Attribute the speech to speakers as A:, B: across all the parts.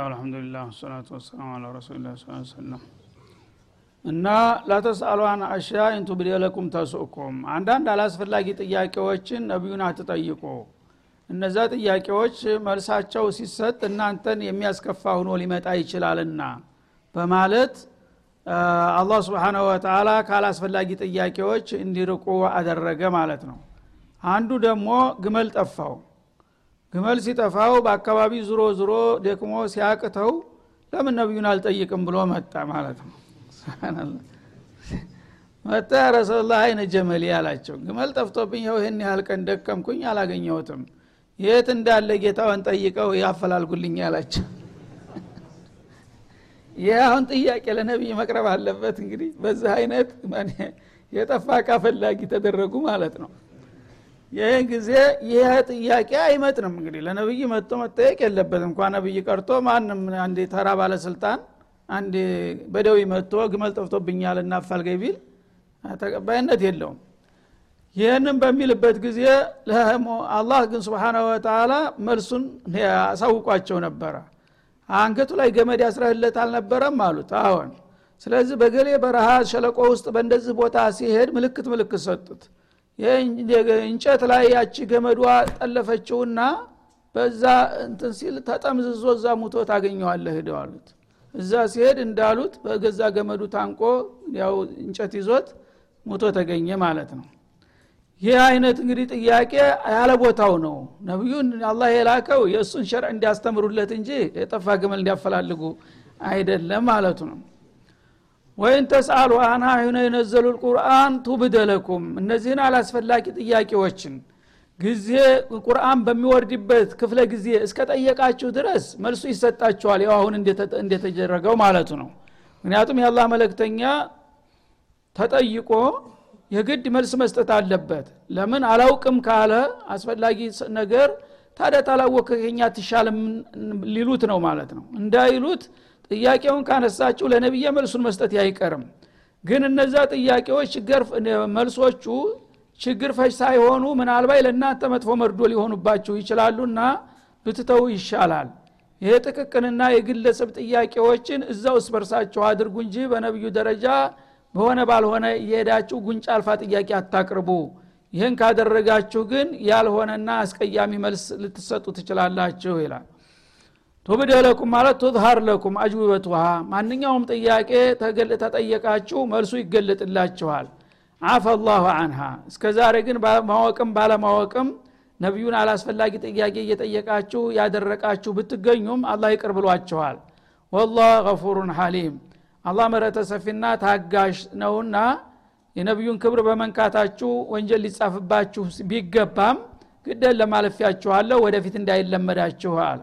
A: ብስሚላህ አልሐምዱሊላህ ወሰላቱ ወሰላሙ አላ ረሱሊላ ሰለም እና ላተስአሉ አን አሻ ኢንቱብድ ለኩም ተሱእኩም አንዳንድ አላስፈላጊ ጥያቄዎችን ነቢዩን አትጠይቁ። እነዛ ጥያቄዎች መልሳቸው ሲሰጥ እናንተን የሚያስከፋ ሁኖ ሊመጣ ይችላልና በማለት አላህ ስብሓናሁ ወተላ ካላስፈላጊ ጥያቄዎች እንዲርቁ አደረገ ማለት ነው። አንዱ ደግሞ ግመል ጠፋው ግመል ሲጠፋው በአካባቢ ዙሮ ዙሮ ደክሞ ሲያቅተው ለምን ነቢዩን አልጠይቅም ብሎ መጣ ማለት ነው። መጣ ረሱላህ አይነ ጀመል አላቸው። ግመል ጠፍቶብኝ ይኸው ይህን ያህል ቀን ደከምኩኝ አላገኘሁትም። የት እንዳለ ጌታውን ጠይቀው ያፈላልጉልኝ አላቸው። ይህ አሁን ጥያቄ ለነቢይ መቅረብ አለበት እንግዲህ በዚህ አይነት የጠፋ ፈላጊ ተደረጉ ማለት ነው ይህ ጊዜ ይህ ጥያቄ አይመጥንም። እንግዲህ ለነብይ መጥቶ መጠየቅ የለበትም። እንኳ ነብይ ቀርቶ ማንም አንድ ተራ ባለስልጣን አንድ በደዊ መጥቶ ግመል ጠፍቶብኛል እናፋልገኝ ቢል ተቀባይነት የለውም። ይህንም በሚልበት ጊዜ አላህ ግን ስብሓናሁ ወተላ መልሱን አሳውቋቸው ነበረ። አንገቱ ላይ ገመድ ያስረህለት አልነበረም? አሉት። አሁን ስለዚህ በገሌ በረሃ ሸለቆ ውስጥ በእንደዚህ ቦታ ሲሄድ ምልክት ምልክት ሰጡት እንጨት ላይ ያቺ ገመዷ ጠለፈችውና በዛ እንትን ሲል ተጠምዝዞ እዛ ሙቶ ታገኘዋለህ ሂደው አሉት። እዛ ሲሄድ እንዳሉት በገዛ ገመዱ ታንቆ ያው እንጨት ይዞት ሙቶ ተገኘ ማለት ነው። ይህ አይነት እንግዲህ ጥያቄ ያለ ቦታው ነው። ነቢዩን አላህ የላከው የእሱን ሸርዕ እንዲያስተምሩለት እንጂ የጠፋ ግመል እንዲያፈላልጉ አይደለም ማለቱ ነው ወይን ተስአሉ አና ሁነ የነዘሉ ልቁርአን ቱብደለኩም። እነዚህን አላስፈላጊ ጥያቄዎችን ጊዜ ቁርአን በሚወርድበት ክፍለ ጊዜ እስከ ጠየቃችሁ ድረስ መልሱ ይሰጣችኋል። ያው አሁን እንደተደረገው ማለቱ ነው። ምክንያቱም የአላህ መለክተኛ ተጠይቆ የግድ መልስ መስጠት አለበት። ለምን አላውቅም ካለ አስፈላጊ ነገር ታዲያ ታላወከኛ ትሻልም ሊሉት ነው ማለት ነው። እንዳይሉት ጥያቄውን ካነሳችሁ ለነቢየ መልሱን መስጠት አይቀርም። ግን እነዛ ጥያቄዎች ችግር መልሶቹ ችግር ፈች ሳይሆኑ ምናልባት ለእናንተ መጥፎ መርዶ ሊሆኑባችሁ ይችላሉና ብትተው ይሻላል። ይሄ ጥቅቅንና የግለሰብ ጥያቄዎችን እዛው እስበርሳችሁ አድርጉ እንጂ በነቢዩ ደረጃ በሆነ ባልሆነ እየሄዳችሁ ጉንጫ አልፋ ጥያቄ አታቅርቡ። ይህን ካደረጋችሁ ግን ያልሆነና አስቀያሚ መልስ ልትሰጡ ትችላላችሁ ይላል ቱብደ ለኩም ማለት ቱዝሃር ለኩም አጅዊበቱሃ ማንኛውም ጥያቄ ተጠየቃችሁ መልሱ ይገለጥላችኋል። አፈ ላሁ አንሃ እስከ ዛሬ ግን ማወቅም ባለማወቅም ነቢዩን አላስፈላጊ ጥያቄ እየጠየቃችሁ ያደረቃችሁ ብትገኙም አላህ ይቅር ብሏችኋል። ወላህ ገፉሩን ሐሊም። አላህ መረተ ሰፊና ታጋሽ ነውና የነቢዩን ክብር በመንካታችሁ ወንጀል ሊጻፍባችሁ ቢገባም ግደን ለማለፊያችኋለሁ ወደፊት እንዳይለመዳችሁ አለ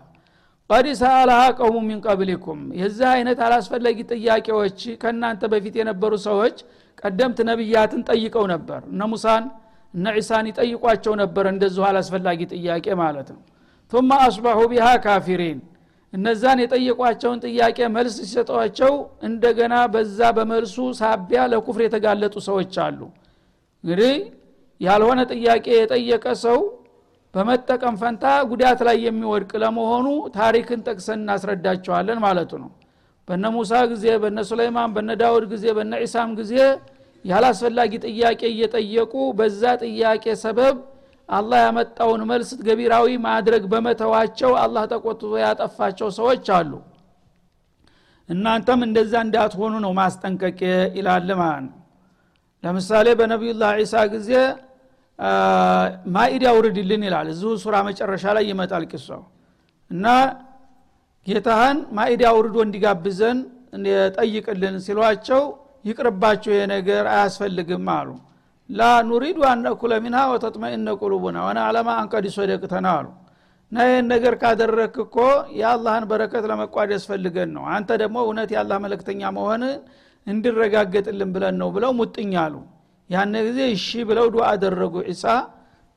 A: ቀድ ሰአልሃ ቀውሙ ሚን ቀብሊኩም። የዚህ አይነት አላስፈላጊ ጥያቄዎች ከእናንተ በፊት የነበሩ ሰዎች ቀደምት ነቢያትን ጠይቀው ነበር። እነ ሙሳን እነ ዒሳን ይጠይቋቸው ነበር እንደዚሁ አላስፈላጊ ጥያቄ ማለት ነው። ثم አስባሑ ቢሃ ካፊሪን። እነዛን የጠየቋቸውን ጥያቄ መልስ ሲሰጧቸው እንደገና በዛ በመልሱ ሳቢያ ለኩፍር የተጋለጡ ሰዎች አሉ። እንግዲህ ያልሆነ ጥያቄ የጠየቀ ሰው በመጠቀም ፈንታ ጉዳት ላይ የሚወድቅ ለመሆኑ ታሪክን ጠቅሰን እናስረዳቸዋለን ማለቱ ነው። በነ ሙሳ ጊዜ በነ ሱለይማን በነ ዳውድ ጊዜ በነ ዒሳም ጊዜ ያላስፈላጊ ጥያቄ እየጠየቁ በዛ ጥያቄ ሰበብ አላህ ያመጣውን መልስ ገቢራዊ ማድረግ በመተዋቸው አላህ ተቆጥቶ ያጠፋቸው ሰዎች አሉ። እናንተም እንደዛ እንዳትሆኑ ነው ማስጠንቀቅ ይላል ማለት ነው። ለምሳሌ በነቢዩላህ ዒሳ ጊዜ ማኢድ ያውርድልን ይላል። እዚሁ ሱራ መጨረሻ ላይ ይመጣል ቂሷው እና ጌታህን ማኢድ አውርዶ እንዲጋብዘን ጠይቅልን ሲሏቸው ይቅርባቸው ይሄ አያስፈልግም አሉ። ላ ኑሪዱ አነኩለ ሚንሃ ወተጥመኢነ ቁሉቡና ወነ አለማ አንቀድ ሶደቅተና አሉ። እና ይህን ነገር ካደረክ እኮ የአላህን በረከት ለመቋድ ያስፈልገን ነው። አንተ ደግሞ እውነት የአላህ መለክተኛ መሆን እንዲረጋገጥልን ብለን ነው ብለው ሙጥኝ አሉ ያን ጊዜ እሺ ብለው ዱዓ አደረጉ። ዒሳ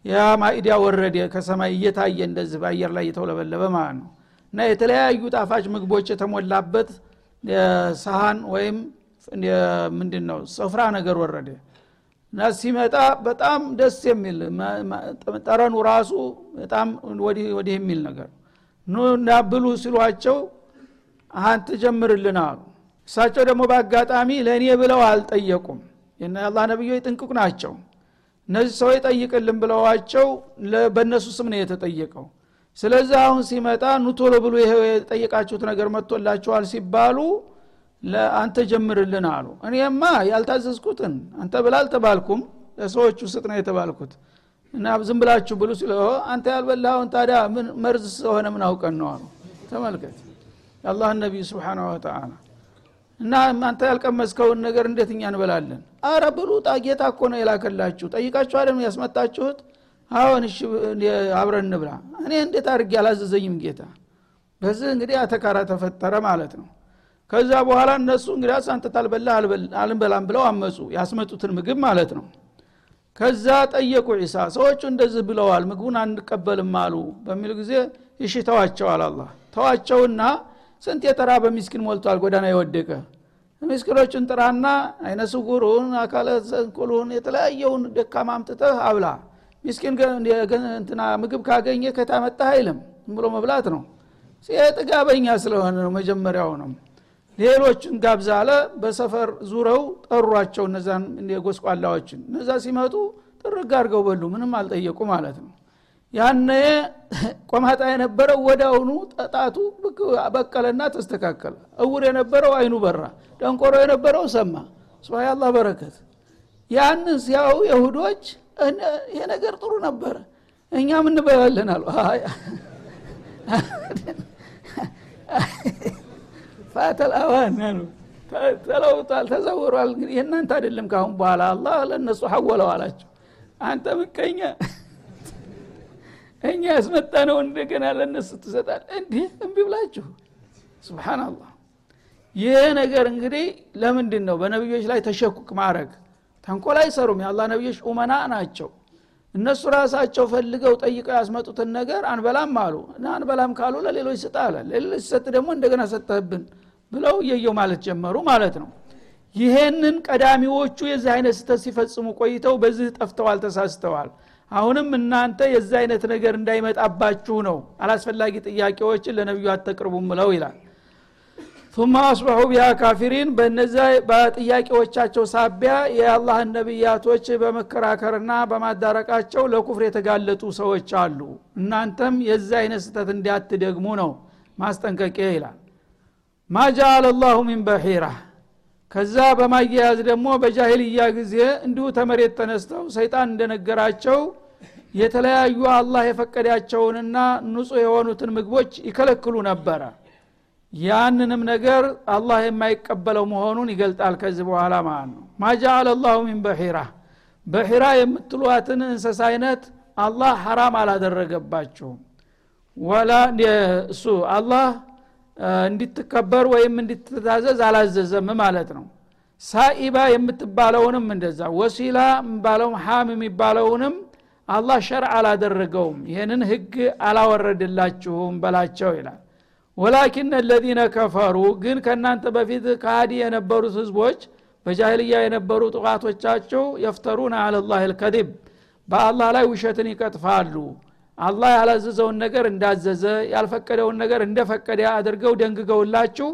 A: ያ ማኢዲያ ወረደ። ከሰማይ እየታየ እንደዚህ በአየር ላይ እየተውለበለበ ማለት ነው። እና የተለያዩ ጣፋጭ ምግቦች የተሞላበት ሰሃን ወይም ምንድን ነው ስፍራ ነገር ወረደ። እና ሲመጣ በጣም ደስ የሚል ጠረኑ ራሱ በጣም ወዲህ የሚል ነገር ኑ እና ብሉ ሲሏቸው አንተ ጀምርልን አሉ። እሳቸው ደግሞ በአጋጣሚ ለእኔ ብለው አልጠየቁም የአላህ ነቢዮች ጥንቅቅ ናቸው። እነዚህ ሰው ጠይቅልን ብለዋቸው በእነሱ ስም ነው የተጠየቀው። ስለዚህ አሁን ሲመጣ ኑቶሎ ብሎ ይሄ የጠየቃችሁት ነገር መጥቶላችኋል ሲባሉ ለአንተ ጀምርልን አሉ። እኔማ ያልታዘዝኩትን አንተ ብላ አልተባልኩም ለሰዎቹ ስጥ ነው የተባልኩት። እና ዝም ብላችሁ ብሉ ሲለ አንተ ያልበላውን ታዲያ መርዝ ስለሆነ ምን አውቀን ነው አሉ። ተመልከት። የአላህ ነቢይ ስብሓን ወተላ እና አንተ ያልቀመስከውን ነገር እንዴት እኛ እንበላለን አረ ብሉ ጌታ እኮ ነው የላከላችሁ። ጠይቃችሁ አለም ያስመጣችሁት? አሁን እሺ አብረን እንብላ። እኔ እንዴት አድርጌ አላዘዘኝም ጌታ? በዚህ እንግዲህ አተካራ ተፈጠረ ማለት ነው። ከዛ በኋላ እነሱ እንግዲህ አንተ አልንበላም ብለው አመፁ ያስመጡትን ምግብ ማለት ነው። ከዛ ጠየቁ ዒሳ ሰዎቹ እንደዚህ ብለዋል ምግቡን አንቀበልም አሉ በሚል ጊዜ እሺ ተዋቸዋል አላ ተዋቸውና ስንት የተራ በሚስኪን ሞልቷል ጎዳና የወደቀ ምስኪኖችን ጥራና አይነ ስጉሩን አካለ ዘንኩሉን የተለያየውን ደካማ አምጥተህ አብላ። ሚስኪን እንትና ምግብ ካገኘ ከታመጣ አይልም። ብሎ መብላት ነው። ጥጋበኛ ስለሆነ ነው መጀመሪያው ነው። ሌሎችን ጋብዛለ በሰፈር ዙረው ጠሯቸው እነዛን የጎስቋላዎችን እነዛ ሲመጡ ጥርግ አድርገው በሉ። ምንም አልጠየቁ ማለት ነው ያነ ቆማጣ የነበረው ወዳውኑ ጣቱ በቀለና ተስተካከለ። እውር የነበረው አይኑ በራ ደንቆሮ የነበረው ሰማ። ስብናላህ በረከት። ያንን ሲያው የሁዶች ይሄ ነገር ጥሩ ነበረ እኛም እንበላለን አሉ። ፋተል አዋን ተለውጧል ተዘውሯል። እንግዲህ የእናንተ አይደለም ካሁን በኋላ አላህ ለእነሱ ሐወለው አላቸው። አንተ ምቀኛ እኛ ያስመጣ ነው እንደገና ለእነሱ ትሰጣል እንዲህ እምቢ ብላችሁ። ስብናላህ ይህ ነገር እንግዲህ ለምንድን ነው በነቢዮች ላይ ተሸኩክ ማድረግ ተንኮል አይሰሩም። የአላ ነቢዮች ኡመና ናቸው። እነሱ ራሳቸው ፈልገው ጠይቀው ያስመጡትን ነገር አንበላም አሉ። እና አንበላም ካሉ ለሌሎች ስጣ አለ ለሌሎች ሲሰጥ ደግሞ እንደገና ሰጠህብን ብለው እየየው ማለት ጀመሩ ማለት ነው። ይሄንን ቀዳሚዎቹ የዚህ አይነት ስተት ሲፈጽሙ ቆይተው በዚህ ጠፍተዋል ተሳስተዋል አሁንም እናንተ የዚህ አይነት ነገር እንዳይመጣባችሁ ነው። አላስፈላጊ ጥያቄዎችን ለነቢዩ አተቅርቡም ብለው ይላል። ثم አስበሑ ቢሃ ካፊሪን በነዚ በጥያቄዎቻቸው ሳቢያ የአላህን ነቢያቶች በመከራከርና በማዳረቃቸው ለኩፍር የተጋለጡ ሰዎች አሉ። እናንተም የዚህ አይነት ስተት እንዲያትደግሙ ነው ማስጠንቀቂያ ይላል። ማ ጃአለ ላሁ ሚን በሒራ ከዛ በማያያዝ ደግሞ በጃሂልያ ጊዜ እንዲሁ ተመሬት ተነስተው ሰይጣን እንደነገራቸው የተለያዩ አላህ የፈቀዳቸውንና ንጹህ የሆኑትን ምግቦች ይከለክሉ ነበረ። ያንንም ነገር አላህ የማይቀበለው መሆኑን ይገልጣል ከዚህ በኋላ ማለት ነው። ማጃአለ ላሁ ሚን በሒራ በሒራ የምትሏትን እንሰሳ አይነት አላህ ሐራም አላደረገባችሁም ወላ እሱ አላህ እንዲትከበር ወይም እንዲትታዘዝ አላዘዘም ማለት ነው። ሳኢባ የምትባለውንም እንደዛ ወሲላ የሚባለውም ሀም የሚባለውንም አላህ ሸርዕ አላደረገውም። ይህንን ህግ አላወረድላችሁም በላቸው ይላል። ወላኪን አለዚነ ከፈሩ ግን ከእናንተ በፊት ከሃዲ የነበሩት ህዝቦች በጃህልያ የነበሩ ጥቃቶቻቸው የፍተሩን አለላህ ልከዚብ በአላህ ላይ ውሸትን ይቀጥፋሉ አላህ ያላዘዘውን ነገር እንዳዘዘ ያልፈቀደውን ነገር እንደፈቀደ አድርገው ደንግገውላችሁ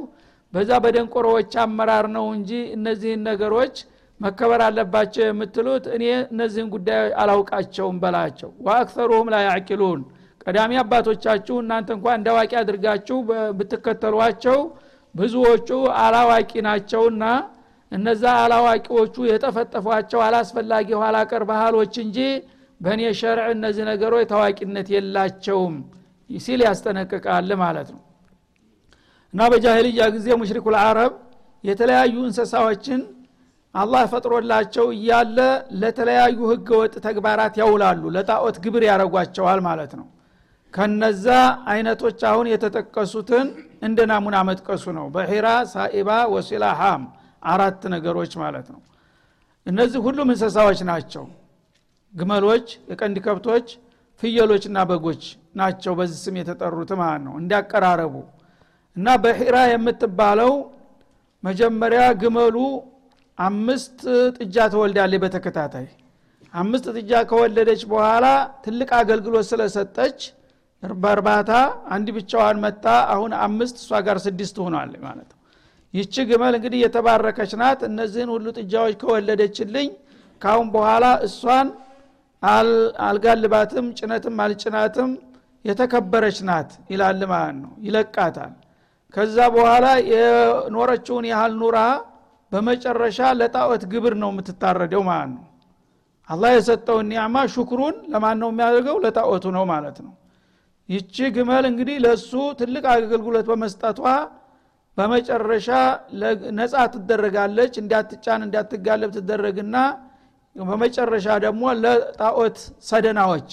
A: በዛ በደንቆሮዎች አመራር ነው እንጂ እነዚህን ነገሮች መከበር አለባቸው የምትሉት እኔ እነዚህን ጉዳይ አላውቃቸውም በላቸው። ወአክተሩሁም ላ ያዕቂሉን። ቀዳሚ አባቶቻችሁ እናንተ እንኳ እንዳዋቂ አድርጋችሁ ብትከተሏቸው ብዙዎቹ አላዋቂ ናቸውና እነዛ አላዋቂዎቹ የጠፈጠፏቸው አላስፈላጊ ኋላ ቀር ባህሎች እንጂ በእኔ ሸርዕ እነዚህ ነገሮች ታዋቂነት የላቸውም ሲል ያስጠነቅቃል ማለት ነው። እና በጃሂልያ ጊዜ ሙሽሪኩ ልአረብ የተለያዩ እንስሳዎችን አላህ ፈጥሮላቸው እያለ ለተለያዩ ህገወጥ ተግባራት ያውላሉ ለጣዖት ግብር ያደረጓቸዋል ማለት ነው። ከነዛ አይነቶች አሁን የተጠቀሱትን እንደ ናሙና መጥቀሱ ነው። በሒራ ሳኢባ ወሲላ ሃም አራት ነገሮች ማለት ነው። እነዚህ ሁሉም እንስሳዎች ናቸው ግመሎች የቀንድ ከብቶች ፍየሎችና በጎች ናቸው። በዚህ ስም የተጠሩት ማለት ነው? እንዲያቀራረቡ እና በሒራ የምትባለው መጀመሪያ ግመሉ አምስት ጥጃ ተወልዳለች። በተከታታይ አምስት ጥጃ ከወለደች በኋላ ትልቅ አገልግሎት ስለሰጠች በእርባታ አንድ ብቻዋን መጣ። አሁን አምስት እሷ ጋር ስድስት ሆኗል ማለት ነው። ይቺ ግመል እንግዲህ የተባረከች ናት። እነዚህን ሁሉ ጥጃዎች ከወለደችልኝ ካሁን በኋላ እሷን አልጋልባትም ጭነትም አልጭናትም የተከበረች ናት ይላል ማለት ነው። ይለቃታል። ከዛ በኋላ የኖረችውን ያህል ኑራ በመጨረሻ ለጣዖት ግብር ነው የምትታረደው ማለት ነው። አላህ የሰጠውን ኒዕማ ሹክሩን ለማን ነው የሚያደርገው? ለጣዖቱ ነው ማለት ነው። ይቺ ግመል እንግዲህ ለእሱ ትልቅ አገልግሎት በመስጠቷ በመጨረሻ ነጻ ትደረጋለች። እንዳትጫን እንዳትጋለብ ትደረግና በመጨረሻ ደግሞ ለጣዖት ሰደናዎች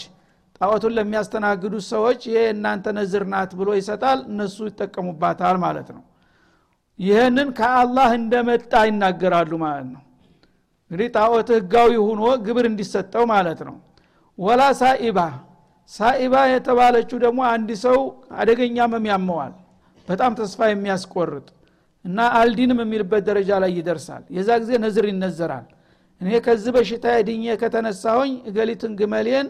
A: ጣዖቱን ለሚያስተናግዱት ሰዎች ይሄ እናንተ ነዝር ናት ብሎ ይሰጣል እነሱ ይጠቀሙባታል ማለት ነው። ይህንን ከአላህ እንደመጣ ይናገራሉ ማለት ነው። እንግዲህ ጣዖት ህጋዊ ሁኖ ግብር እንዲሰጠው ማለት ነው። ወላ ሳኢባ ሳኢባ የተባለችው ደግሞ አንድ ሰው አደገኛ መም ያመዋል በጣም ተስፋ የሚያስቆርጥ እና አልዲንም የሚልበት ደረጃ ላይ ይደርሳል። የዛ ጊዜ ነዝር ይነዘራል እኔ ከዚህ በሽታ ድኜ ከተነሳሁኝ እገሊትን ግመሌን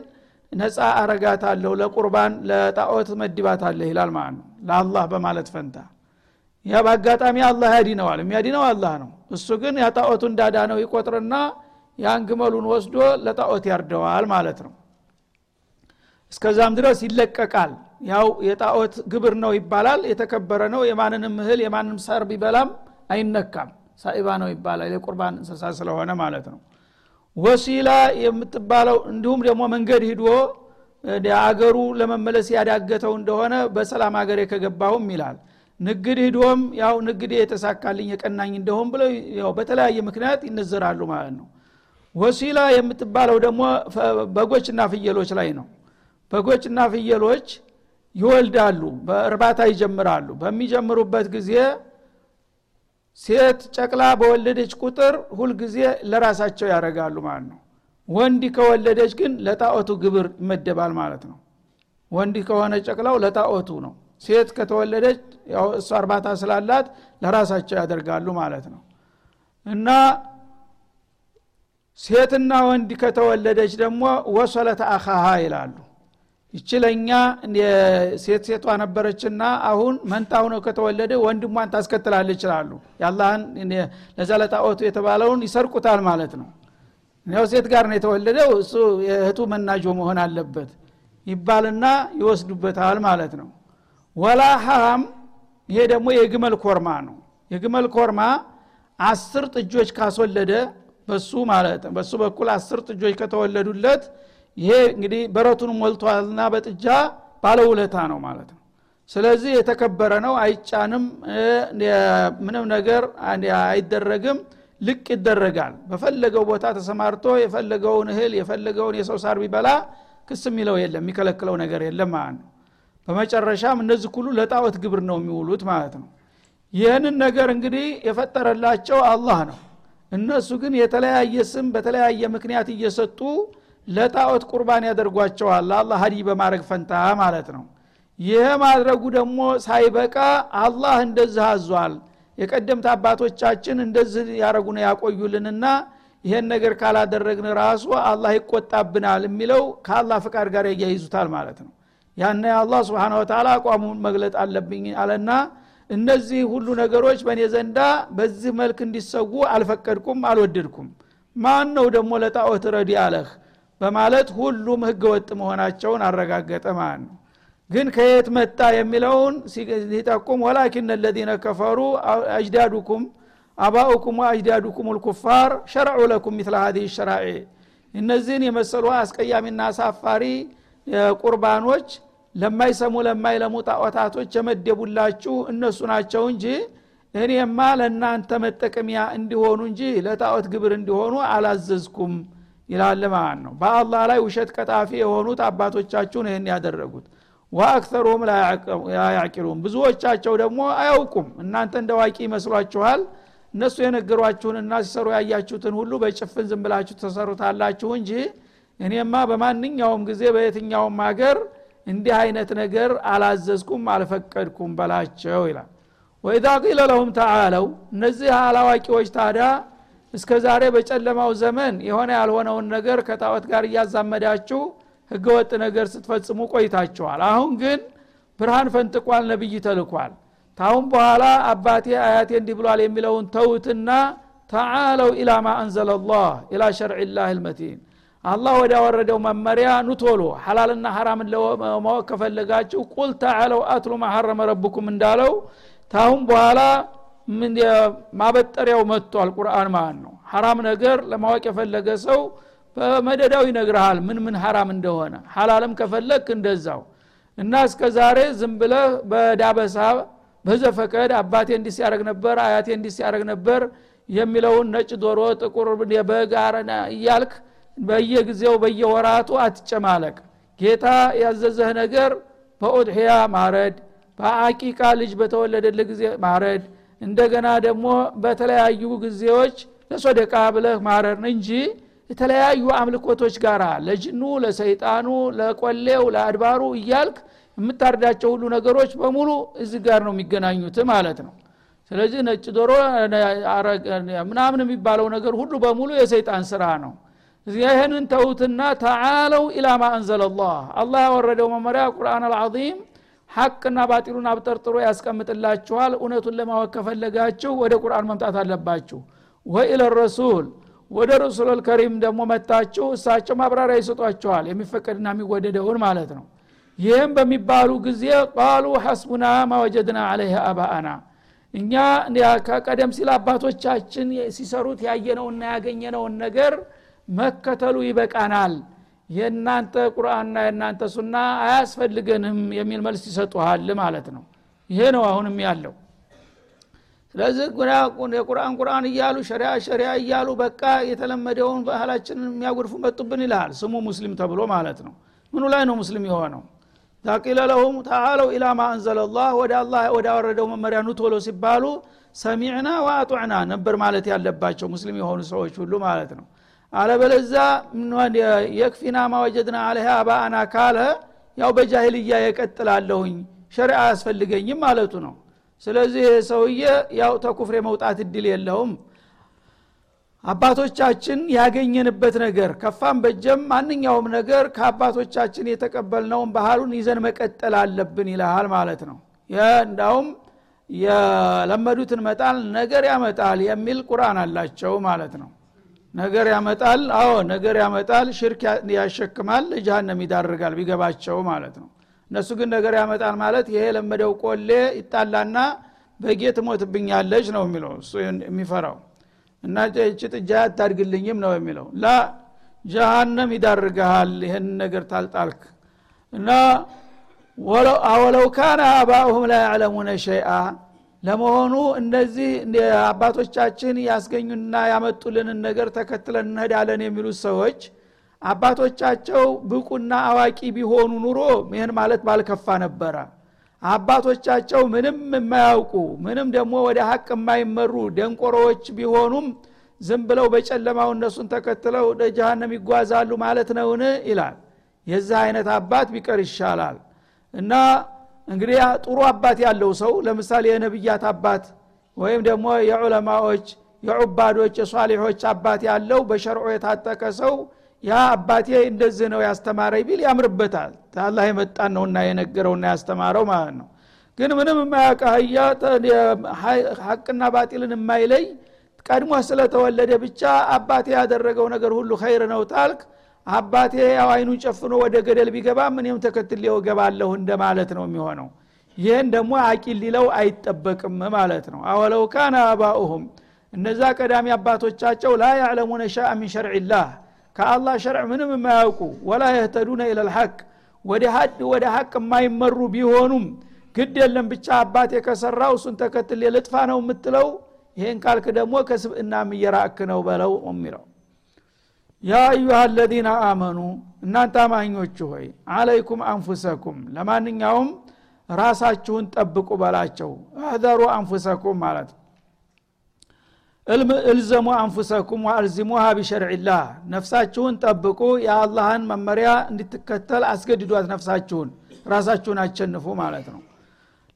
A: ነፃ አረጋታለሁ ለቁርባን ለጣዖት መድባታለህ ይላል ማለት ነው። ለአላህ በማለት ፈንታ። ያ በአጋጣሚ አላህ ያዲነዋል። የሚያዲነው አላህ ነው። እሱ ግን ያጣዖቱ እንዳዳነው ይቆጥርና ያን ግመሉን ወስዶ ለጣዖት ያርደዋል ማለት ነው። እስከዛም ድረስ ይለቀቃል። ያው የጣዖት ግብር ነው ይባላል። የተከበረ ነው። የማንንም እህል የማንም ሳር ቢበላም አይነካም ሳኢባ ነው ይባላል። የቁርባን እንስሳ ስለሆነ ማለት ነው። ወሲላ የምትባለው እንዲሁም ደግሞ መንገድ ሂዶ አገሩ ለመመለስ ያዳገተው እንደሆነ በሰላም ሀገሬ ከገባሁም ይላል። ንግድ ሂዶም ያው ንግዴ የተሳካልኝ የቀናኝ እንደሆን ብለው ያው በተለያየ ምክንያት ይነዘራሉ ማለት ነው። ወሲላ የምትባለው ደግሞ በጎችና ፍየሎች ላይ ነው። በጎችና ፍየሎች ይወልዳሉ በእርባታ ይጀምራሉ። በሚጀምሩበት ጊዜ ሴት ጨቅላ በወለደች ቁጥር ሁልጊዜ ለራሳቸው ያደረጋሉ ማለት ነው። ወንድ ከወለደች ግን ለጣዖቱ ግብር ይመደባል ማለት ነው። ወንድ ከሆነ ጨቅላው ለጣዖቱ ነው። ሴት ከተወለደች እሷ እርባታ ስላላት ለራሳቸው ያደርጋሉ ማለት ነው። እና ሴትና ወንድ ከተወለደች ደግሞ ወሰለተ አኻሃ ይላሉ ይቺ ለእኛ ሴት ሴቷ ነበረችና አሁን መንታው ነው ከተወለደ ወንድሟን ታስከትላለች ይችላሉ ያላህን ለዛ ለጣዖቱ የተባለውን ይሰርቁታል ማለት ነው። ያው ሴት ጋር ነው የተወለደው እሱ የእህቱ መናጆ መሆን አለበት ይባልና ይወስዱበታል ማለት ነው። ወላሃም ይሄ ደግሞ የግመል ኮርማ ነው። የግመል ኮርማ አስር ጥጆች ካስወለደ በሱ ማለት በሱ በኩል አስር ጥጆች ከተወለዱለት ይሄ እንግዲህ በረቱን ሞልቷልና በጥጃ ባለውለታ ነው ማለት ነው። ስለዚህ የተከበረ ነው። አይጫንም ምንም ነገር አይደረግም። ልቅ ይደረጋል። በፈለገው ቦታ ተሰማርቶ የፈለገውን እህል የፈለገውን የሰው ሳር ቢበላ ክስ የሚለው የለም የሚከለክለው ነገር የለም ማለት ነው። በመጨረሻም እነዚህ ሁሉ ለጣዖት ግብር ነው የሚውሉት ማለት ነው። ይህንን ነገር እንግዲህ የፈጠረላቸው አላህ ነው። እነሱ ግን የተለያየ ስም በተለያየ ምክንያት እየሰጡ ለጣዖት ቁርባን ያደርጓቸዋል። አላህ ሀዲ በማድረግ ፈንታ ማለት ነው። ይህ ማድረጉ ደግሞ ሳይበቃ አላህ እንደዚህ አዟል። የቀደምት አባቶቻችን እንደዚህ ያረጉ ነው ያቆዩልንና ይሄን ነገር ካላደረግን ራሱ አላህ ይቆጣብናል የሚለው ከአላህ ፍቃድ ጋር ያያይዙታል ማለት ነው። ያነ አላህ ስብሓን ወተላ አቋሙን መግለጥ አለብኝ አለና እነዚህ ሁሉ ነገሮች በእኔ ዘንዳ በዚህ መልክ እንዲሰጉ አልፈቀድኩም አልወደድኩም። ማን ነው ደግሞ ለጣዖት ረዲ አለህ በማለት ሁሉም ህገ ወጥ መሆናቸውን አረጋገጠ ማለት ነው። ግን ከየት መጣ የሚለውን ሲጠቁም ወላኪን ለዚነ ከፈሩ አጅዳዱኩም አባኡኩም ወአጅዳዱኩም ልኩፋር ሸረዑ ለኩም ሚትለ ሀዚህ ሸራዒ። እነዚህን የመሰሉ አስቀያሚና አሳፋሪ ቁርባኖች ለማይሰሙ ለማይለሙ ጣዖታቶች የመደቡላችሁ እነሱ ናቸው እንጂ እኔማ ለእናንተ መጠቀሚያ እንዲሆኑ እንጂ ለጣዖት ግብር እንዲሆኑ አላዘዝኩም ይላል ማለት ነው። በአላህ ላይ ውሸት ቀጣፊ የሆኑት አባቶቻችሁን ይህን ያደረጉት። ወአክተሩም ላያዕቂሉም ብዙዎቻቸው ደግሞ አያውቁም። እናንተ እንደ ዋቂ ይመስሏችኋል። እነሱ የነገሯችሁንና ሲሰሩ ያያችሁትን ሁሉ በጭፍን ዝም ብላችሁ ተሰሩታላችሁ እንጂ እኔማ በማንኛውም ጊዜ በየትኛውም ሀገር እንዲህ አይነት ነገር አላዘዝኩም አልፈቀድኩም በላቸው ይላል። ወኢዛ ቂለ ለሁም ተዓለው። እነዚህ አላዋቂዎች ታዲያ እስከ ዛሬ በጨለማው ዘመን የሆነ ያልሆነውን ነገር ከጣዖት ጋር እያዛመዳችሁ ህገወጥ ነገር ስትፈጽሙ ቆይታችኋል። አሁን ግን ብርሃን ፈንጥቋል ነብይ ተልኳል። ታሁን በኋላ አባቴ አያቴ እንዲህ ብሏል የሚለውን ተውትና ተዓለው ኢላ ማ አንዘለላህ ኢላ ሸርዕላህ ልመቲን አላህ ወዳወረደው መመሪያ ኑቶሎ ሐላልና ሐራምን ለማወቅ ከፈለጋችሁ ቁል ተዓለው አትሉ ማሐረመ ረብኩም እንዳለው። ታሁን በኋላ ማበጠሪያው መጥቷል? ቁርአን ማለት ነው። ሐራም ነገር ለማወቅ የፈለገ ሰው በመደዳው ይነግርሃል ምን ምን ሐራም እንደሆነ። ሐላልም ከፈለግ እንደዛው። እና እስከ ዛሬ ዝም ብለህ በዳበሳ በዘፈቀድ አባቴ እንዲህ ሲያደረግ ነበር አያቴ እንዲህ ሲያደረግ ነበር የሚለውን ነጭ ዶሮ ጥቁር በግ እያልክ በየጊዜው በየወራቱ አትጨማለቅ። ጌታ ያዘዘህ ነገር በኡድሕያ ማረድ በአቂቃ ልጅ በተወለደልህ ጊዜ ማረድ እንደገና ደግሞ በተለያዩ ጊዜዎች ለሶደቃ ብለህ ማረርን እንጂ የተለያዩ አምልኮቶች ጋር ለጅኑ ለሰይጣኑ ለቆሌው ለአድባሩ እያልክ የምታርዳቸው ሁሉ ነገሮች በሙሉ እዚህ ጋር ነው የሚገናኙት ማለት ነው። ስለዚህ ነጭ ዶሮ ምናምን የሚባለው ነገር ሁሉ በሙሉ የሰይጣን ስራ ነው። ይህንን ተውትና ተዓለው ኢላማ አንዘለላህ። አላህ ያወረደው መመሪያ ቁርአን አልዓዚም ሐቅና ባጢሉን አብጠርጥሮ ያስቀምጥላችኋል። እውነቱን ለማወቅ ከፈለጋችሁ ወደ ቁርአን መምጣት አለባችሁ። ወኢለ ረሱል ወደ ረሱል ልከሪም ደግሞ መታችሁ እሳቸው ማብራሪያ ይሰጧቸዋል የሚፈቀድና የሚወደደውን ማለት ነው። ይህም በሚባሉ ጊዜ ቃሉ ሐስቡና ማወጀድና አለይህ አባአና እኛ ከቀደም ሲል አባቶቻችን ሲሰሩት ያየነውና ያገኘነውን ነገር መከተሉ ይበቃናል የእናንተ ቁርአንና የእናንተ ሱና አያስፈልገንም የሚል መልስ ይሰጡሃል ማለት ነው። ይሄ ነው አሁንም ያለው። ስለዚህ የቁርአን ቁርአን እያሉ ሸሪያ ሸሪያ እያሉ በቃ የተለመደውን ባህላችንን የሚያጎድፉ መጡብን ይልሃል ስሙ ሙስሊም ተብሎ ማለት ነው። ምኑ ላይ ነው ሙስሊም የሆነው? ታቂለ ለሁም ተዓለው ኢላ ማ አንዘለላህ ወደ አላህ ወዳወረደው መመሪያ ኑ ሲባሉ ሰሚዕና ወአጡዕና ነበር ማለት ያለባቸው ሙስሊም የሆኑ ሰዎች ሁሉ ማለት ነው አለበለዛ የክፊና ማወጀድና አለህ አባአና ካለ ያው በጃሂልያ የቀጥላለሁኝ። ሸሪዓ አያስፈልገኝም ማለቱ ነው። ስለዚህ ሰውዬ ያው ተኩፍሬ መውጣት እድል የለውም። አባቶቻችን ያገኘንበት ነገር ከፋም በጀም ማንኛውም ነገር ከአባቶቻችን የተቀበልነውን ባህሉን ይዘን መቀጠል አለብን ይልሃል ማለት ነው። እንዳውም የለመዱትን መጣል ነገር ያመጣል የሚል ቁርአን አላቸው ማለት ነው ነገር ያመጣል? አዎ ነገር ያመጣል ሽርክ ያሸክማል ለጀሃነም ይዳርጋል ቢገባቸው ማለት ነው። እነሱ ግን ነገር ያመጣል ማለት ይሄ የለመደው ቆሌ ይጣላና በጌ ትሞትብኛለች ነው የሚለው እሱ የሚፈራው። እና እቺ ጥጃ አታድግልኝም ነው የሚለው። ላ ጀሃነም ይዳርግሃል ይህን ነገር ታልጣልክ። እና አወለው ካነ አባኡሁም ላ ያዕለሙነ ሸይአ ለመሆኑ እነዚህ አባቶቻችን ያስገኙና ያመጡልንን ነገር ተከትለን እንሄዳለን የሚሉት ሰዎች አባቶቻቸው ብቁና አዋቂ ቢሆኑ ኑሮ ይህን ማለት ባልከፋ ነበረ። አባቶቻቸው ምንም የማያውቁ ምንም ደግሞ ወደ ሀቅ የማይመሩ ደንቆሮዎች ቢሆኑም ዝም ብለው በጨለማው እነሱን ተከትለው ወደ ጀሃነም ይጓዛሉ ማለት ነውን? ይላል። የዚህ አይነት አባት ቢቀር ይሻላል። እና እንግዲህ ጥሩ አባት ያለው ሰው ለምሳሌ የነብያት አባት ወይም ደግሞ የዑለማዎች የዑባዶች የሷሊሖች አባት ያለው በሸርዖ የታጠቀ ሰው ያ አባቴ እንደዚህ ነው ያስተማረኝ ቢል ያምርበታል። ታላህ የመጣን ነውና የነገረውና ያስተማረው ማለት ነው። ግን ምንም የማያውቅ አህያ ሀቅና ባጢልን የማይለይ ቀድሞ ስለተወለደ ብቻ አባቴ ያደረገው ነገር ሁሉ ኸይር ነው ታልክ አባቴ ያው አይኑን ጨፍኖ ወደ ገደል ቢገባ እኔም ተከትሌው እገባለሁ እንደማለት ነው የሚሆነው። ይህን ደግሞ አቂል ሊለው አይጠበቅም ማለት ነው። አወለው ካነ አባኡሁም እነዛ ቀዳሚ አባቶቻቸው ላ ያዕለሙነ ሻአ ሚን ሸርዕላህ ከአላህ ሸርዕ ምንም የማያውቁ ወላ የህተዱነ ኢለልሐቅ ወደ ሀድ ወደ ሀቅ የማይመሩ ቢሆኑም ግድ የለም ብቻ አባቴ ከሰራው እሱን ተከትሌ ልጥፋ ነው የምትለው። ይሄን ካልክ ደግሞ ከስብእናም እየራእክ ነው በለው የሚለው ያ አዩሃ አለዚነ አመኑ እናንተ አማኞች ሆይ አለይኩም አንፉሰኩም ለማንኛውም ራሳችሁን ጠብቁ በላቸው። አህዘሩ አንፉሰኩም ማለት እልዘሙ አንፉሰኩም ወአልዚሙሃ ቢሸርዕላህ ነፍሳችሁን ጠብቁ የአላህን መመሪያ እንድትከተል አስገድዷት ነፍሳችሁን ራሳችሁን አቸንፉ ማለት ነው።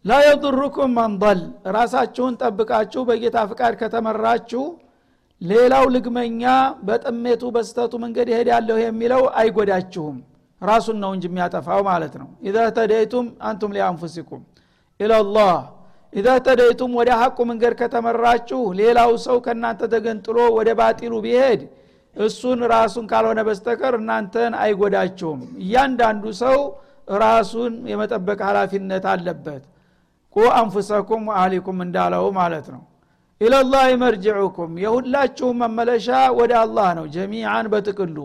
A: ላ የضሩኩም መንضል ራሳችሁን ጠብቃችሁ በጌታ ፍቃድ ከተመራችሁ ሌላው ልግመኛ በጥሜቱ በስተቱ መንገድ ይሄዳለሁ የሚለው አይጎዳችሁም። ራሱን ነው እንጂ የሚያጠፋው ማለት ነው። ኢዛ ተደይቱም አንቱም ሊአንፉሲኩም ኢለላህ። ኢዛ ተደይቱም ወደ ሐቁ መንገድ ከተመራችሁ ሌላው ሰው ከእናንተ ተገንጥሎ ወደ ባጢሉ ቢሄድ እሱን ራሱን ካልሆነ በስተቀር እናንተን አይጎዳችሁም። እያንዳንዱ ሰው ራሱን የመጠበቅ ኃላፊነት አለበት። ቁ አንፉሰኩም አህሊኩም እንዳለው ማለት ነው ኢለላህ መርጅዑኩም የሁላችሁም መመለሻ ወደ አላህ ነው ጀሚዓን በጥቅሉ።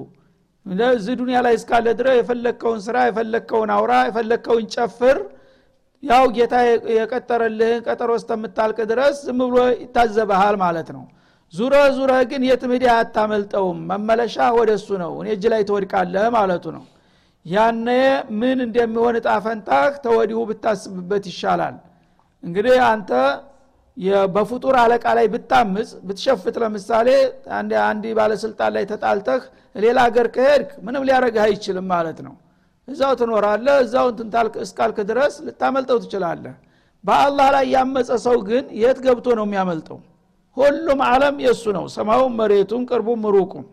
A: እዚህ ዱኒያ ላይ እስካለ ድረ የፈለግከውን ስራ የፈለግከውን አውራ የፈለግከውን ጨፍር ያው ጌታ የቀጠረልህን ቀጠሮ እስከምታልቅ ድረስ ዝም ብሎ ይታዘበሃል ማለት ነው። ዙረ ዙረ ግን የትምድ አታመልጠውም መመለሻ ወደ እሱ ነው እኔ እጅ ላይ ትወድቃለህ ማለቱ ነው። ያነ ምን እንደሚሆን እጣ ፈንታህ ተወዲሁ ብታስብበት ይሻላል። እንግዲህ አንተ በፍጡር አለቃ ላይ ብታምፅ ብትሸፍት ለምሳሌ አንድ ባለስልጣን ላይ ተጣልተህ ሌላ ሀገር ከሄድክ ምንም ሊያረግህ አይችልም ማለት ነው። እዛው ትኖራለህ እዛው እስካልክ ድረስ ልታመልጠው ትችላለህ። በአላህ ላይ ያመፀ ሰው ግን የት ገብቶ ነው የሚያመልጠው? ሁሉም አለም የእሱ ነው ሰማዩም መሬቱም ቅርቡም ሩቁም።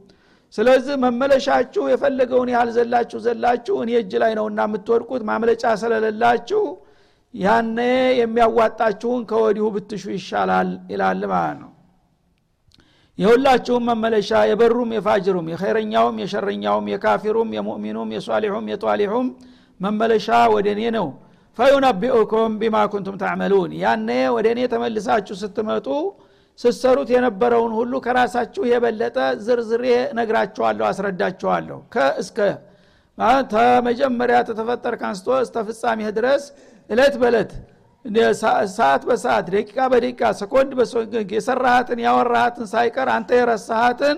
A: ስለዚህ መመለሻችሁ የፈለገውን ያህል ዘላችሁ ዘላችሁ እኔ እጅ ላይ ነው እና የምትወድቁት ማምለጫ ስለሌላችሁ ያነ የሚያዋጣችሁን ከወዲሁ ብትሹ ይሻላል ይላል ማለት ነው። የሁላችሁም መመለሻ የበሩም የፋጅሩም የኸይረኛውም የሸረኛውም የካፊሩም የሙእሚኑም የሷሊሑም የጧሊሑም መመለሻ ወደ እኔ ነው። ፈዩነቢኡኩም ቢማ ኩንቱም ታዕመሉን ያነ ወደ እኔ ተመልሳችሁ ስትመጡ ስትሰሩት የነበረውን ሁሉ ከራሳችሁ የበለጠ ዝርዝሬ ነግራችኋለሁ አስረዳችኋለሁ። ከእስከ ተመጀመሪያ ተተፈጠርክ አንስቶ እስተ ፍጻሜህ ድረስ እለት በእለት ሰዓት በሰዓት ደቂቃ በደቂቃ ሰኮንድ በሰኮንድ የሰራሃትን ያወራሃትን ሳይቀር አንተ የረሳሃትን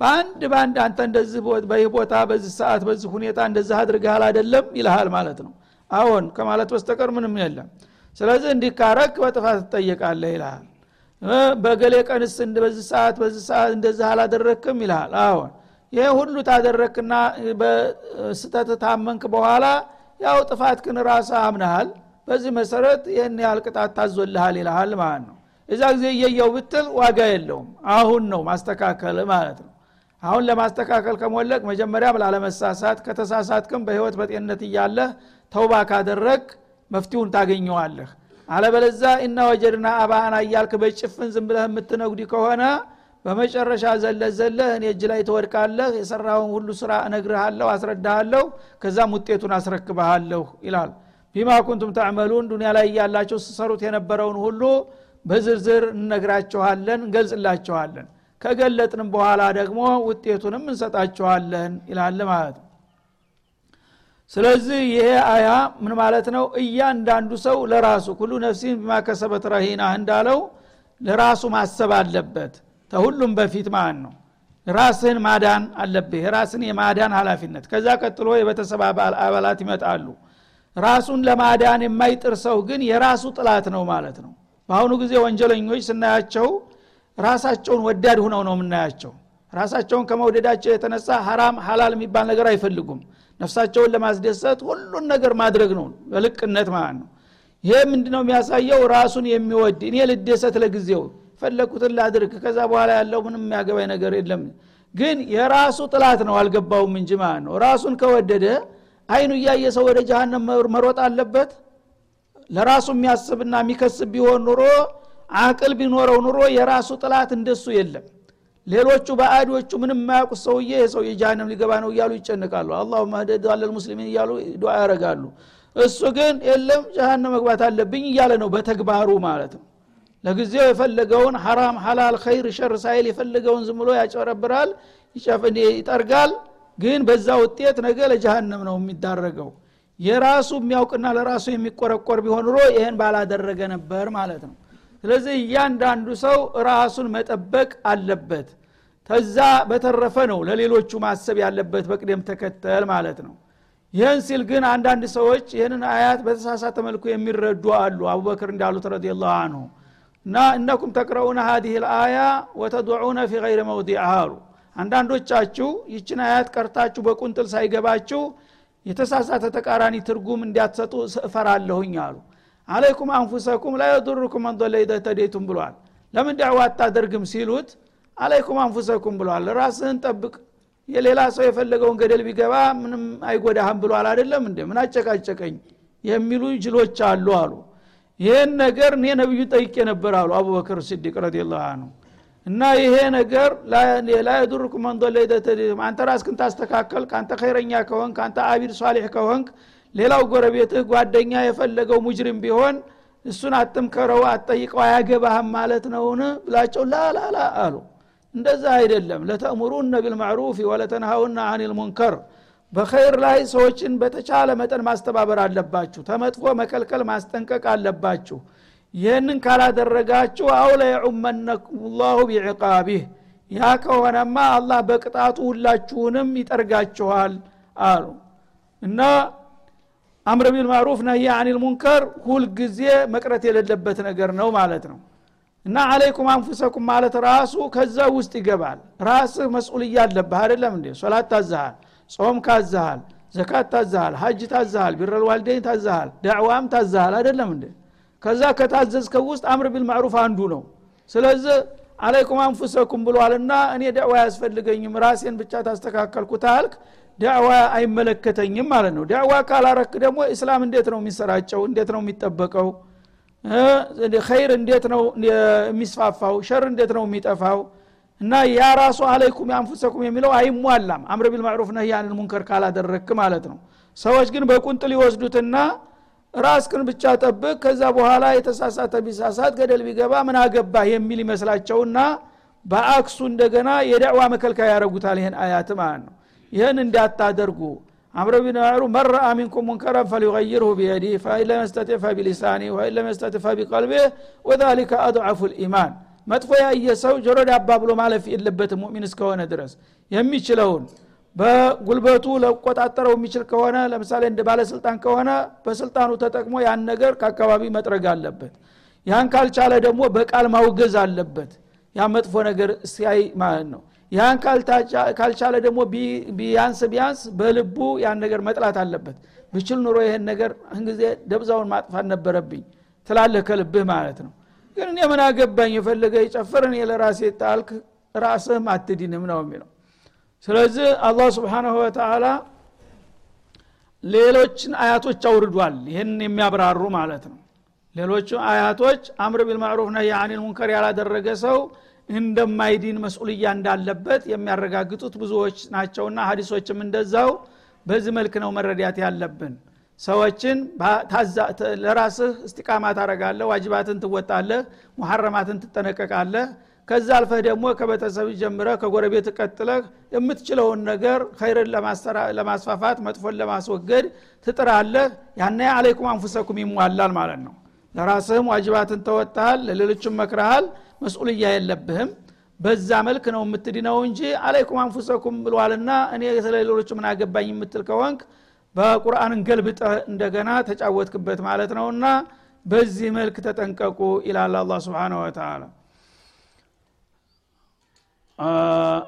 A: በአንድ በአንድ አንተ እንደዚህ በይህ ቦታ በዚህ ሰዓት በዚህ ሁኔታ እንደዚህ አድርገሃል አይደለም ይልሃል ማለት ነው። አዎን ከማለት በስተቀር ምንም የለም። ስለዚህ እንዲካረክ በጥፋት ትጠየቃለህ ይልሃል። በገሌ ቀንስ በዚህ ሰዓት በዚህ ሰዓት እንደዚህ አላደረክም ይልሃል። አዎን ይህ ሁሉ ታደረክና በስተት ታመንክ በኋላ ያው ጥፋት ክን ራስ አምነሃል በዚህ መሰረት ይህን ያህል ቅጣት ታዞልሃል ይልሃል ማለት ነው። እዛ ጊዜ እየየው ብትል ዋጋ የለውም። አሁን ነው ማስተካከል ማለት ነው። አሁን ለማስተካከል ከሞለቅ መጀመሪያም ላለመሳሳት ከተሳሳትክም በህይወት በጤንነት እያለህ ተውባ ካደረግ መፍትሁን ታገኘዋለህ። አለበለዛ እና ወጀድና አባአና እያልክ በጭፍን ዝም ብለህ የምትነጉዲ ከሆነ በመጨረሻ ዘለ ዘለህ እኔ እጅ ላይ ትወድቃለህ የሰራውን ሁሉ ስራ እነግርሃለሁ አስረዳሃለሁ ከዛም ውጤቱን አስረክበሃለሁ ይላል ቢማ ኩንቱም ተዕመሉን ዱኒያ ላይ እያላቸው ስሰሩት የነበረውን ሁሉ በዝርዝር እነግራችኋለን እንገልጽላችኋለን። ከገለጥንም በኋላ ደግሞ ውጤቱንም እንሰጣችኋለን ይላል ማለት ነው። ስለዚህ ይሄ አያ ምን ማለት ነው? እያንዳንዱ ሰው ለራሱ ኩሉ ነፍሲን ቢማከሰበት ረሂና እንዳለው ለራሱ ማሰብ አለበት። ተሁሉም በፊት ማለት ነው? ራስህን ማዳን አለብህ። የራስን የማዳን ሀላፊነት ከዛ ቀጥሎ የቤተሰብ አባላት ይመጣሉ ራሱን ለማዳን የማይጥር ሰው ግን የራሱ ጥላት ነው ማለት ነው። በአሁኑ ጊዜ ወንጀለኞች ስናያቸው ራሳቸውን ወዳድ ሁነው ነው የምናያቸው። ራሳቸውን ከመውደዳቸው የተነሳ ሀራም ሀላል የሚባል ነገር አይፈልጉም። ነፍሳቸውን ለማስደሰት ሁሉን ነገር ማድረግ ነው በልቅነት ማለት ነው። ይሄ ምንድነው የሚያሳየው? ራሱን የሚወድ እኔ ልደሰት ለጊዜው ፈለግኩትን ላድርግ ከዛ በኋላ ያለው ምንም የሚያገባኝ ነገር የለም። ግን የራሱ ጥላት ነው አልገባውም እንጂ ማለት ነው። ራሱን ከወደደ አይኑ እያየ ሰው ወደ ጀሃነም መሮጥ አለበት? ለራሱ የሚያስብና የሚከስብ ቢሆን ኑሮ አቅል ቢኖረው ኑሮ የራሱ ጥላት እንደሱ የለም። ሌሎቹ በአዲዎቹ ምንም የማያውቁት ሰውዬ የሰው የጃሃንም ሊገባ ነው እያሉ ይጨንቃሉ اللهم اهد ضال المسلمين እያሉ ዱዓ ያረጋሉ እሱ ግን የለም ጀሃነም መግባት አለብኝ እያለ ነው በተግባሩ ማለት ነው። ለጊዜው የፈለገውን ሐራም ሐላል ኸይር ሸር ሳይል የፈለገውን ዝም ብሎ ያጭበረብራል ይጠርጋል ግን በዛ ውጤት ነገ ለጀሃነም ነው የሚዳረገው። የራሱ የሚያውቅና ለራሱ የሚቆረቆር ቢሆን ኑሮ ይህን ባላደረገ ነበር ማለት ነው። ስለዚህ እያንዳንዱ ሰው ራሱን መጠበቅ አለበት። ተዛ በተረፈ ነው ለሌሎቹ ማሰብ ያለበት በቅደም ተከተል ማለት ነው። ይህን ሲል ግን አንዳንድ ሰዎች ይህንን አያት በተሳሳተ መልኩ የሚረዱ አሉ። አቡበክር እንዳሉት ረዲ ላሁ አንሁ እና እነኩም ተቅረኡነ ሀዲህ ልአያ ወተድዑነ ፊ ገይረ መውዲዕ አሉ አንዳንዶቻችሁ ይችን አያት ቀርታችሁ በቁንጥል ሳይገባችሁ የተሳሳተ ተቃራኒ ትርጉም እንዲያትሰጡ እፈራለሁኝ አሉ። አለይኩም አንፉሰኩም ላ የዱርኩም መንዶለ ኢደተዴቱም ብሏል። ለምን ዳዕዋ አታደርግም ሲሉት አለይኩም አንፉሰኩም ብሏል። ራስህን ጠብቅ። የሌላ ሰው የፈለገውን ገደል ቢገባ ምንም አይጎዳህም ብሏል አይደለም እንደ ምን አጨቃጨቀኝ የሚሉ ጅሎች አሉ አሉ። ይህን ነገር እኔ ነቢዩ ጠይቄ ነበር አሉ አቡበክር ስዲቅ ረዲላሁ አንሁ እና ይሄ ነገር ላ የዱርኩም መን ዶለ አንተ ራስክን ታስተካከል ከአንተ ኸይረኛ ከሆንክ አንተ አቢድ ሷሊሕ ከሆንክ ሌላው ጎረቤትህ ጓደኛ የፈለገው ሙጅሪም ቢሆን እሱን አትምከረው አትጠይቀው አያገባህም ማለት ነውን? ብላቸው ላላላ አሉ። እንደዛ አይደለም። ለተእሙሩነ ቢልማዕሩፍ ወለተንሃውና አኒል ሙንከር። በኸይር ላይ ሰዎችን በተቻለ መጠን ማስተባበር አለባችሁ። ተመጥፎ መከልከል ማስጠንቀቅ አለባችሁ ይህንን ካላደረጋችሁ አውለ የዑመነኩም ላሁ ቢዕቃቢህ። ያ ከሆነማ አላህ በቅጣቱ ሁላችሁንም ይጠርጋችኋል አሉ። እና አምር ቢልማዕሩፍ ነህይ አኒል ሙንከር ሁልጊዜ መቅረት የሌለበት ነገር ነው ማለት ነው። እና አለይኩም አንፉሰኩም ማለት ራሱ ከዛ ውስጥ ይገባል። ራስህ መስኡልያ አለብህ አይደለም እንዴ? ሶላት ታዛሃል ጾም ካዛሃል ዘካት ታዛሃል ሀጅ ታዛሃል ቢረል ዋልደኝ ዳዕዋም ታዘሃል አይደለም እንዴ ከዛ ከታዘዝከው ውስጥ أمر بالمعروف አንዱ ነው። ስለዚህ عليكم أنفسكم ብሏልና እኔ ዳዕዋ አያስፈልገኝም ራሴን ብቻ ታስተካከልኩ ታልክ ዳዕዋ አይመለከተኝም ማለት ነው። ዳዕዋ ካላረክ ደግሞ እስላም እንዴት ነው የሚሰራጨው? እንዴት ነው የሚጠበቀው? ኸይር እንዴት ነው የሚስፋፋው? ሸር እንዴት ነው የሚጠፋው? እና ያ ራሱ عليكم أنفسكم የሚለው አይሟላም። أمر بالمعروف نهي عن المنكر ካላደረክ ማለት ነው። ሰዎች ግን በቁንጥል ይወስዱትና ራስክን ብቻ ጠብቅ ከዛ በኋላ የተሳሳተ ቢሳሳት ገደል ቢገባ ምን አገባ የሚል ይመስላቸውና በአክሱ እንደገና የዳዕዋ መከልከያ ያደረጉታል ይህን አያት ማለት ነው። ይህን እንዳታደርጉ። أمر بالمعروف من رأى منكم منكرا فليغيره بيده فإن لم فبلسانه وإن لم يستطع وذلك أضعف الإيمان። መጥፎ ያየ ሰው ጆሮ ዳባ ብሎ ማለፍ የለበትም ሙእሚን እስከሆነ ድረስ። የሚችለውን በጉልበቱ ለቆጣጠረው የሚችል ከሆነ ለምሳሌ እንደ ባለስልጣን ከሆነ በስልጣኑ ተጠቅሞ ያን ነገር ከአካባቢ መጥረግ አለበት። ያን ካልቻለ ደግሞ በቃል ማውገዝ አለበት። ያ መጥፎ ነገር ሲያይ ማለት ነው። ያን ካልቻለ ደግሞ ቢያንስ ቢያንስ በልቡ ያን ነገር መጥላት አለበት። ብችል ኑሮ ይህን ነገር ጊዜ ደብዛውን ማጥፋት ነበረብኝ ትላለህ ከልብህ ማለት ነው። ግን እኔ ምን አገባኝ? የፈለገ ይጨፍር እኔ ጣልክ ራስህም አትዲንም ነው የሚለው ስለዚህ አላህ ስብሓናሁ ወተላ ሌሎችን አያቶች አውርዷል። ይህን የሚያብራሩ ማለት ነው። ሌሎቹ አያቶች አምር ቢልማዕሩፍ ነህ የአኒል ሙንከር ያላደረገ ሰው እንደማይዲን መስኡልያ እንዳለበት የሚያረጋግጡት ብዙዎች ናቸውና ሀዲሶችም እንደዛው በዚህ መልክ ነው መረዳት ያለብን። ሰዎችን ለራስህ እስቲቃማ ታረጋለህ ዋጅባትን ትወጣለህ ሙሐረማትን ትጠነቀቃለህ ከዛ አልፈህ ደግሞ ከቤተሰብ ጀምረ ከጎረቤት ቀጥለህ የምትችለውን ነገር ኸይርን ለማስፋፋት መጥፎን ለማስወገድ ትጥራለህ። ያነ አለይኩም አንፉሰኩም ይሟላል ማለት ነው። ለራስህም ዋጅባትን ተወጣሃል ለሌሎችም መክረሃል መስኡልያ የለብህም። በዛ መልክ ነው የምትድነው እንጂ አለይኩም አንፉሰኩም ብሏልና እኔ ስለ ሌሎች ምን አገባኝ የምትል ከሆንክ በቁርአንን ገልብጠ እንደገና ተጫወትክበት ማለት ነውና በዚህ መልክ ተጠንቀቁ ይላል አላ ስብን ወተላ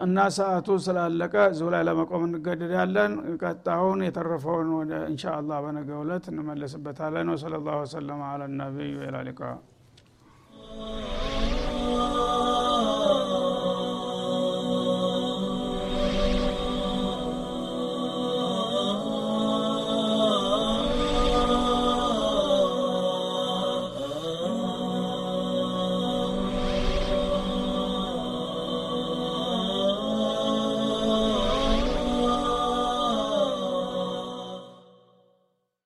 A: እና ሰዓቱ ስላለቀ እዚሁ ላይ ለመቆም እንገደዳለን። ቀጣውን የተረፈውን ወደ እንሻ በነገ ውለት እንመለስበታለን። ወሰለ ላሁ ወሰለም አላ ነቢይ ላ